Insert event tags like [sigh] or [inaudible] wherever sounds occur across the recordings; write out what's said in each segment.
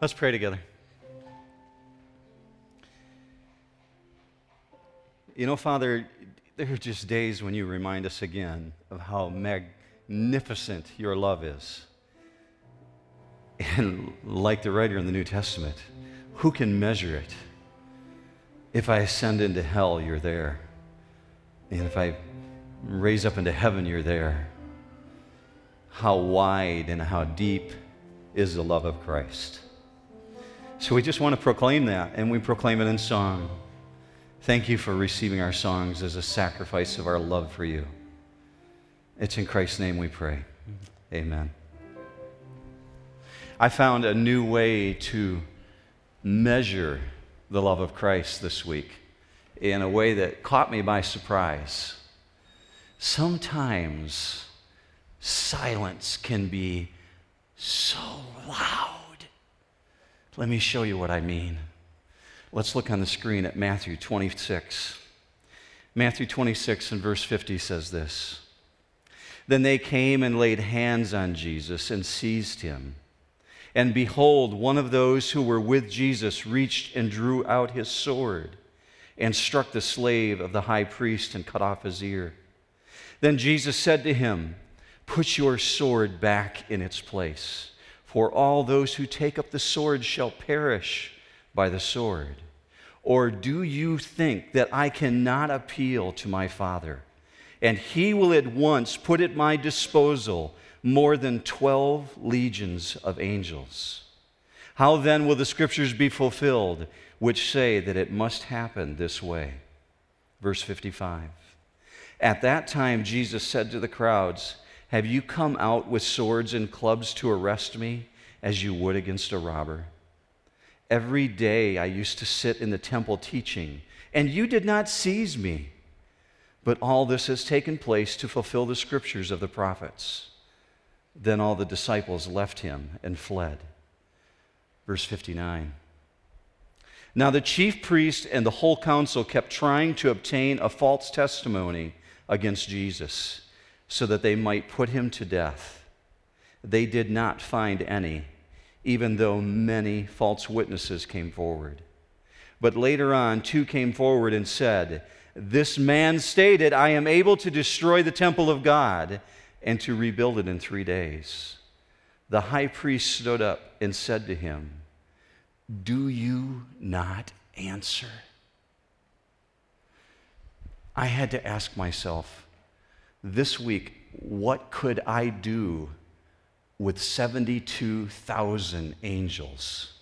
Let's pray together. You know, Father, there are just days when you remind us again of how magnificent your love is. And like the writer in the New Testament, who can measure it? If I ascend into hell, you're there. And if I raise up into heaven, you're there. How wide and how deep is the love of Christ? So we just want to proclaim that, and we proclaim it in song. Thank you for receiving our songs as a sacrifice of our love for you. It's in Christ's name we pray. Amen. I found a new way to measure the love of Christ this week in a way that caught me by surprise. Sometimes silence can be so loud. Let me show you what I mean. Let's look on the screen at Matthew 26. Matthew 26 and verse 50 says this Then they came and laid hands on Jesus and seized him. And behold, one of those who were with Jesus reached and drew out his sword and struck the slave of the high priest and cut off his ear. Then Jesus said to him, Put your sword back in its place, for all those who take up the sword shall perish by the sword. Or do you think that I cannot appeal to my Father, and he will at once put at my disposal more than 12 legions of angels? How then will the scriptures be fulfilled, which say that it must happen this way? Verse 55. At that time, Jesus said to the crowds, Have you come out with swords and clubs to arrest me, as you would against a robber? Every day I used to sit in the temple teaching, and you did not seize me. But all this has taken place to fulfill the scriptures of the prophets. Then all the disciples left him and fled. Verse 59. Now the chief priest and the whole council kept trying to obtain a false testimony against Jesus so that they might put him to death. They did not find any even though many false witnesses came forward. But later on, two came forward and said, This man stated, I am able to destroy the temple of God and to rebuild it in three days. The high priest stood up and said to him, Do you not answer? I had to ask myself this week, what could I do with 72,000 angels?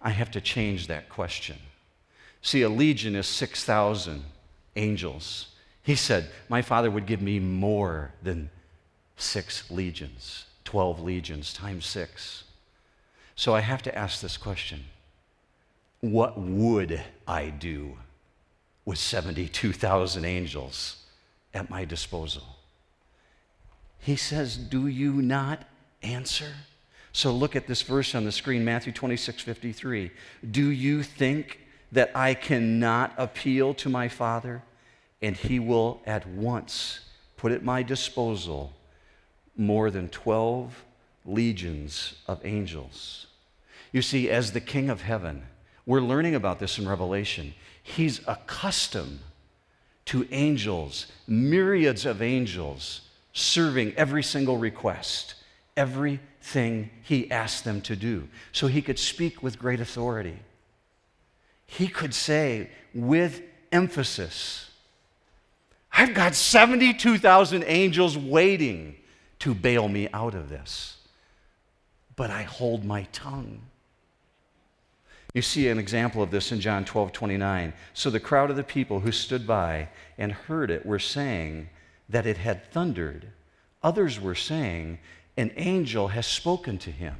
I have to change that question. See, a legion is 6,000 angels. He said, My father would give me more than six legions, 12 legions times six. So I have to ask this question What would I do with 72,000 angels at my disposal? He says, Do you not answer? So look at this verse on the screen, Matthew 26, 53. Do you think that I cannot appeal to my Father and he will at once put at my disposal more than 12 legions of angels? You see, as the King of heaven, we're learning about this in Revelation. He's accustomed to angels, myriads of angels serving every single request, everything he asked them to do, so he could speak with great authority. He could say with emphasis, I've got 72,000 angels waiting to bail me out of this, but I hold my tongue. You see an example of this in John 12 29. So the crowd of the people who stood by and heard it were saying, that it had thundered. Others were saying, An angel has spoken to him.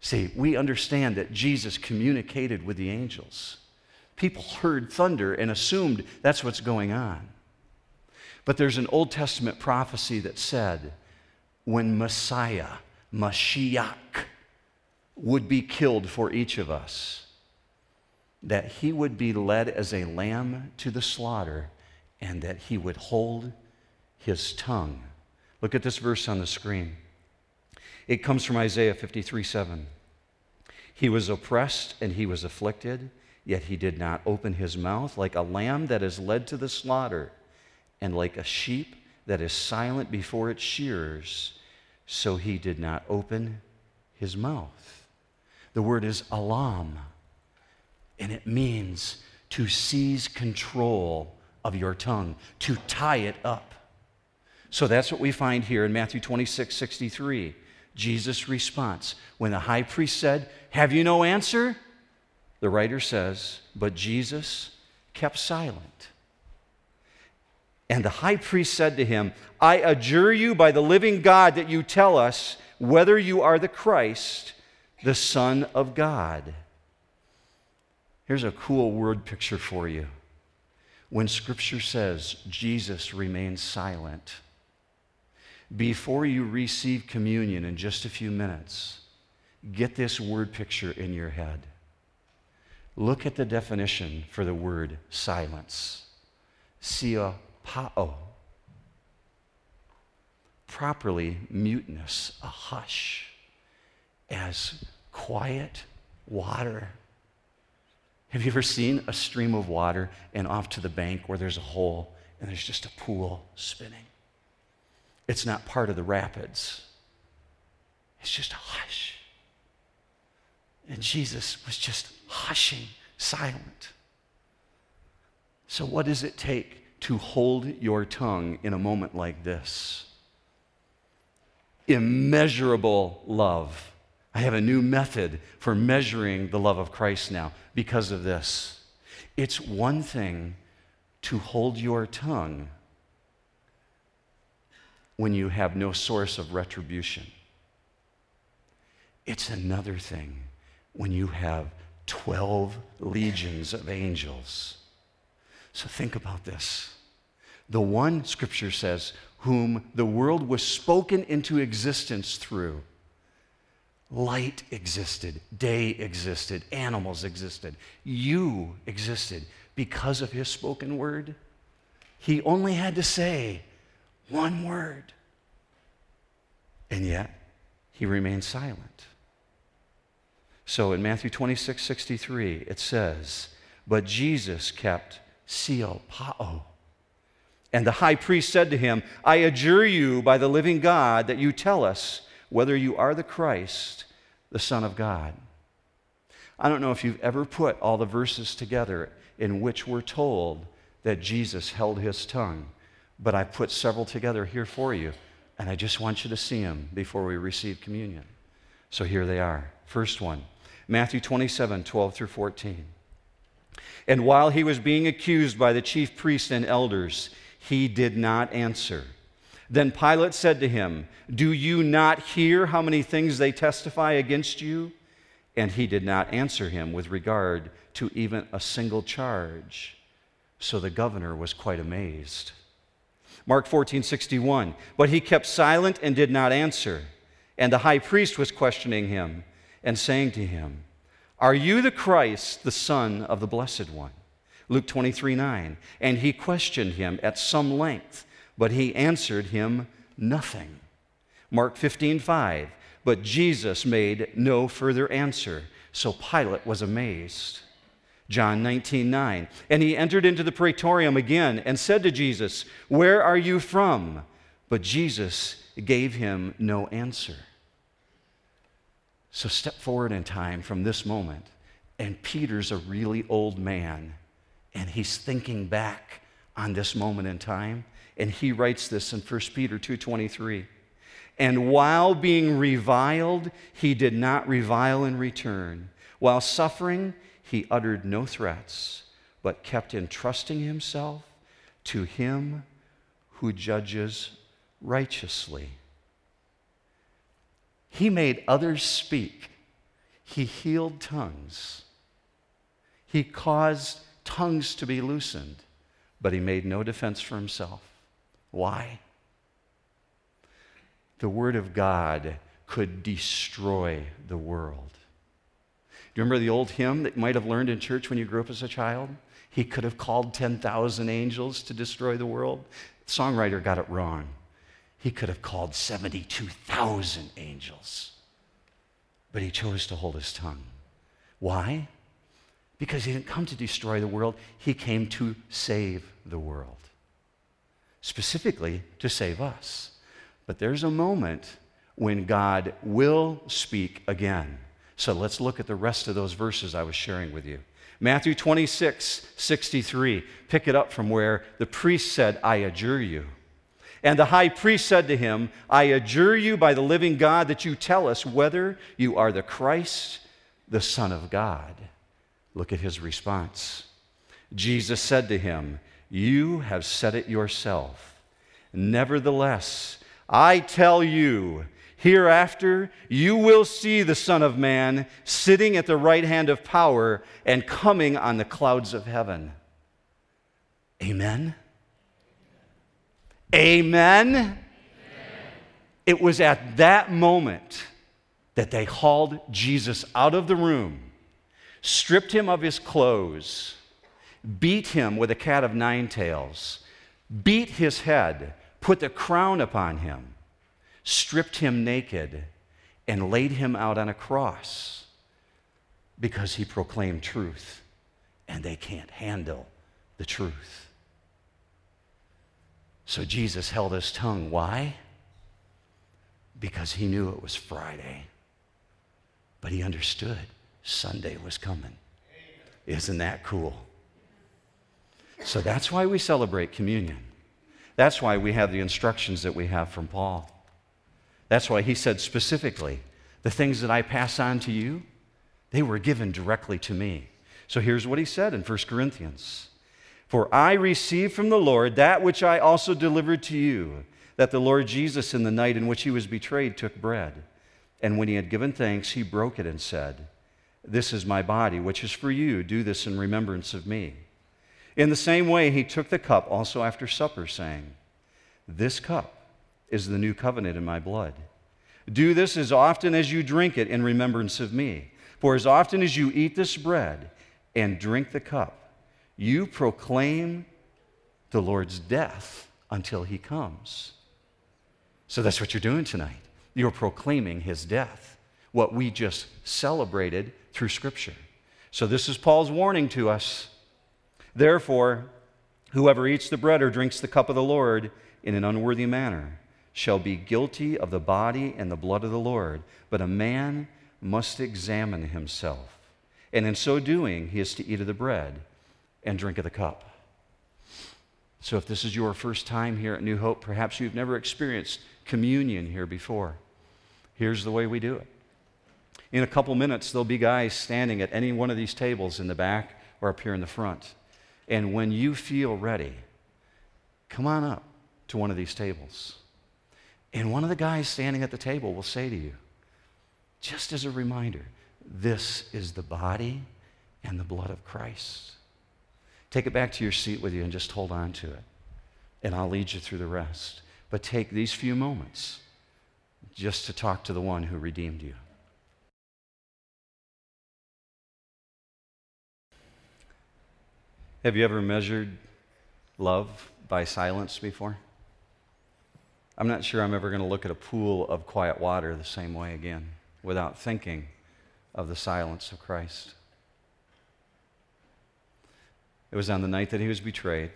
See, we understand that Jesus communicated with the angels. People heard thunder and assumed that's what's going on. But there's an Old Testament prophecy that said when Messiah, Mashiach, would be killed for each of us, that he would be led as a lamb to the slaughter and that he would hold his tongue. Look at this verse on the screen. It comes from Isaiah 53 7. He was oppressed and he was afflicted, yet he did not open his mouth, like a lamb that is led to the slaughter, and like a sheep that is silent before its shearers, so he did not open his mouth. The word is alam, and it means to seize control of your tongue, to tie it up. So that's what we find here in Matthew 26 63. Jesus' response. When the high priest said, Have you no answer? The writer says, But Jesus kept silent. And the high priest said to him, I adjure you by the living God that you tell us whether you are the Christ, the Son of God. Here's a cool word picture for you. When Scripture says Jesus remains silent, before you receive communion in just a few minutes, get this word picture in your head. Look at the definition for the word silence. Sia pao. Properly mutinous, a hush, as quiet water. Have you ever seen a stream of water and off to the bank where there's a hole and there's just a pool spinning? It's not part of the rapids, it's just a hush. And Jesus was just hushing, silent. So, what does it take to hold your tongue in a moment like this? Immeasurable love. I have a new method for measuring the love of Christ now because of this. It's one thing to hold your tongue when you have no source of retribution. It's another thing when you have 12 legions of angels. So think about this. The one, scripture says, whom the world was spoken into existence through. Light existed, day existed, animals existed. You existed because of his spoken word. He only had to say, one word. And yet, he remained silent. So in Matthew 26 63, it says, But Jesus kept sia pao. And the high priest said to him, I adjure you by the living God that you tell us whether you are the Christ, the Son of God. I don't know if you've ever put all the verses together in which we're told that Jesus held his tongue but I put several together here for you, and I just want you to see them before we receive communion. So here they are. First one Matthew 27 12 through 14. And while he was being accused by the chief priests and elders, he did not answer. Then Pilate said to him, Do you not hear how many things they testify against you? And he did not answer him with regard to even a single charge. So the governor was quite amazed. Mark 14, 61. But he kept silent and did not answer. And the high priest was questioning him and saying to him, Are you the Christ, the Son of the Blessed One? Luke 23, 9. And he questioned him at some length, but he answered him nothing. Mark 15, 5. But Jesus made no further answer, so Pilate was amazed. John 19, 9. And he entered into the praetorium again and said to Jesus, Where are you from? But Jesus gave him no answer. So step forward in time from this moment, and Peter's a really old man, and he's thinking back on this moment in time, and he writes this in 1 Peter 2:23. And while being reviled, he did not revile in return. While suffering, he uttered no threats, but kept entrusting himself to him who judges righteously. He made others speak. He healed tongues. He caused tongues to be loosened, but he made no defense for himself. Why? The Word of God could destroy the world. Do you remember the old hymn that you might have learned in church when you grew up as a child? He could have called 10,000 angels to destroy the world. The songwriter got it wrong. He could have called 72,000 angels, but he chose to hold his tongue. Why? Because he didn't come to destroy the world, he came to save the world. Specifically, to save us. But there's a moment when God will speak again. So let's look at the rest of those verses I was sharing with you. Matthew 26, 63. Pick it up from where the priest said, I adjure you. And the high priest said to him, I adjure you by the living God that you tell us whether you are the Christ, the Son of God. Look at his response. Jesus said to him, You have said it yourself. Nevertheless, I tell you, Hereafter, you will see the Son of Man sitting at the right hand of power and coming on the clouds of heaven. Amen? Amen? Amen. It was at that moment that they hauled Jesus out of the room, stripped him of his clothes, beat him with a cat of nine tails, beat his head, put the crown upon him stripped him naked, and laid him out on a cross because he proclaimed truth, and they can't handle the truth. So Jesus held his tongue. Why? Because he knew it was Friday, but he understood Sunday was coming. Isn't that cool? So that's why we celebrate communion. That's why we have the instructions that we have from Paul. That's why he said specifically, the things that I pass on to you, they were given directly to me. So here's what he said in 1 Corinthians For I received from the Lord that which I also delivered to you, that the Lord Jesus, in the night in which he was betrayed, took bread. And when he had given thanks, he broke it and said, This is my body, which is for you. Do this in remembrance of me. In the same way, he took the cup also after supper, saying, This cup is the new covenant in my blood. Do this as often as you drink it in remembrance of me. For as often as you eat this bread and drink the cup, you proclaim the Lord's death until he comes. So that's what you're doing tonight. You're proclaiming his death, what we just celebrated through Scripture. So this is Paul's warning to us. Therefore, whoever eats the bread or drinks the cup of the Lord in an unworthy manner, shall be guilty of the body and the blood of the Lord, but a man must examine himself. And in so doing, he is to eat of the bread and drink of the cup. So, if this is your first time here at New Hope, perhaps you've never experienced communion here before, here's the way we do it. In a couple minutes, there'll be guys standing at any one of these tables in the back or up here in the front. And when you feel ready, come on up to one of these tables. And one of the guys standing at the table will say to you, just as a reminder, this is the body and the blood of Christ. Take it back to your seat with you and just hold on to it. And I'll lead you through the rest. But take these few moments just to talk to the one who redeemed you. Have you ever measured love by silence before? I'm not sure I'm ever going to look at a pool of quiet water the same way again without thinking of the silence of Christ. It was on the night that he was betrayed,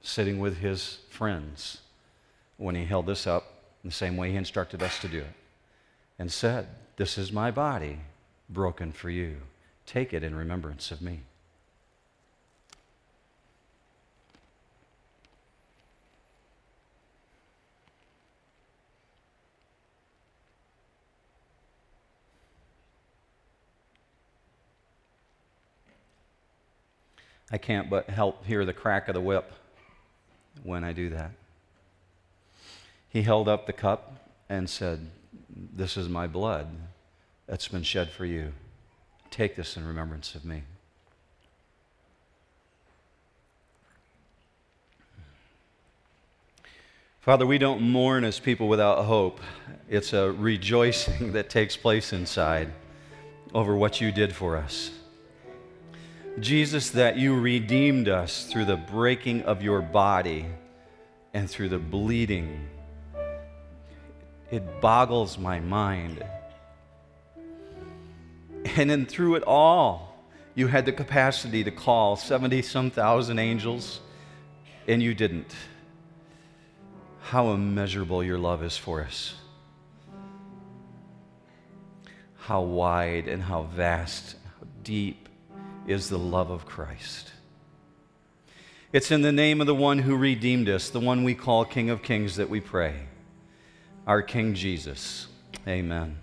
sitting with his friends, when he held this up in the same way he instructed us to do it and said, This is my body broken for you. Take it in remembrance of me. I can't but help hear the crack of the whip when I do that. He held up the cup and said, This is my blood that's been shed for you. Take this in remembrance of me. Father, we don't mourn as people without hope. It's a rejoicing [laughs] that takes place inside over what you did for us. Jesus, that you redeemed us through the breaking of your body and through the bleeding. It boggles my mind. And then through it all, you had the capacity to call 70 some thousand angels, and you didn't. How immeasurable your love is for us. How wide and how vast, how deep is the love of Christ. It's in the name of the one who redeemed us, the one we call King of Kings, that we pray, our King Jesus. Amen.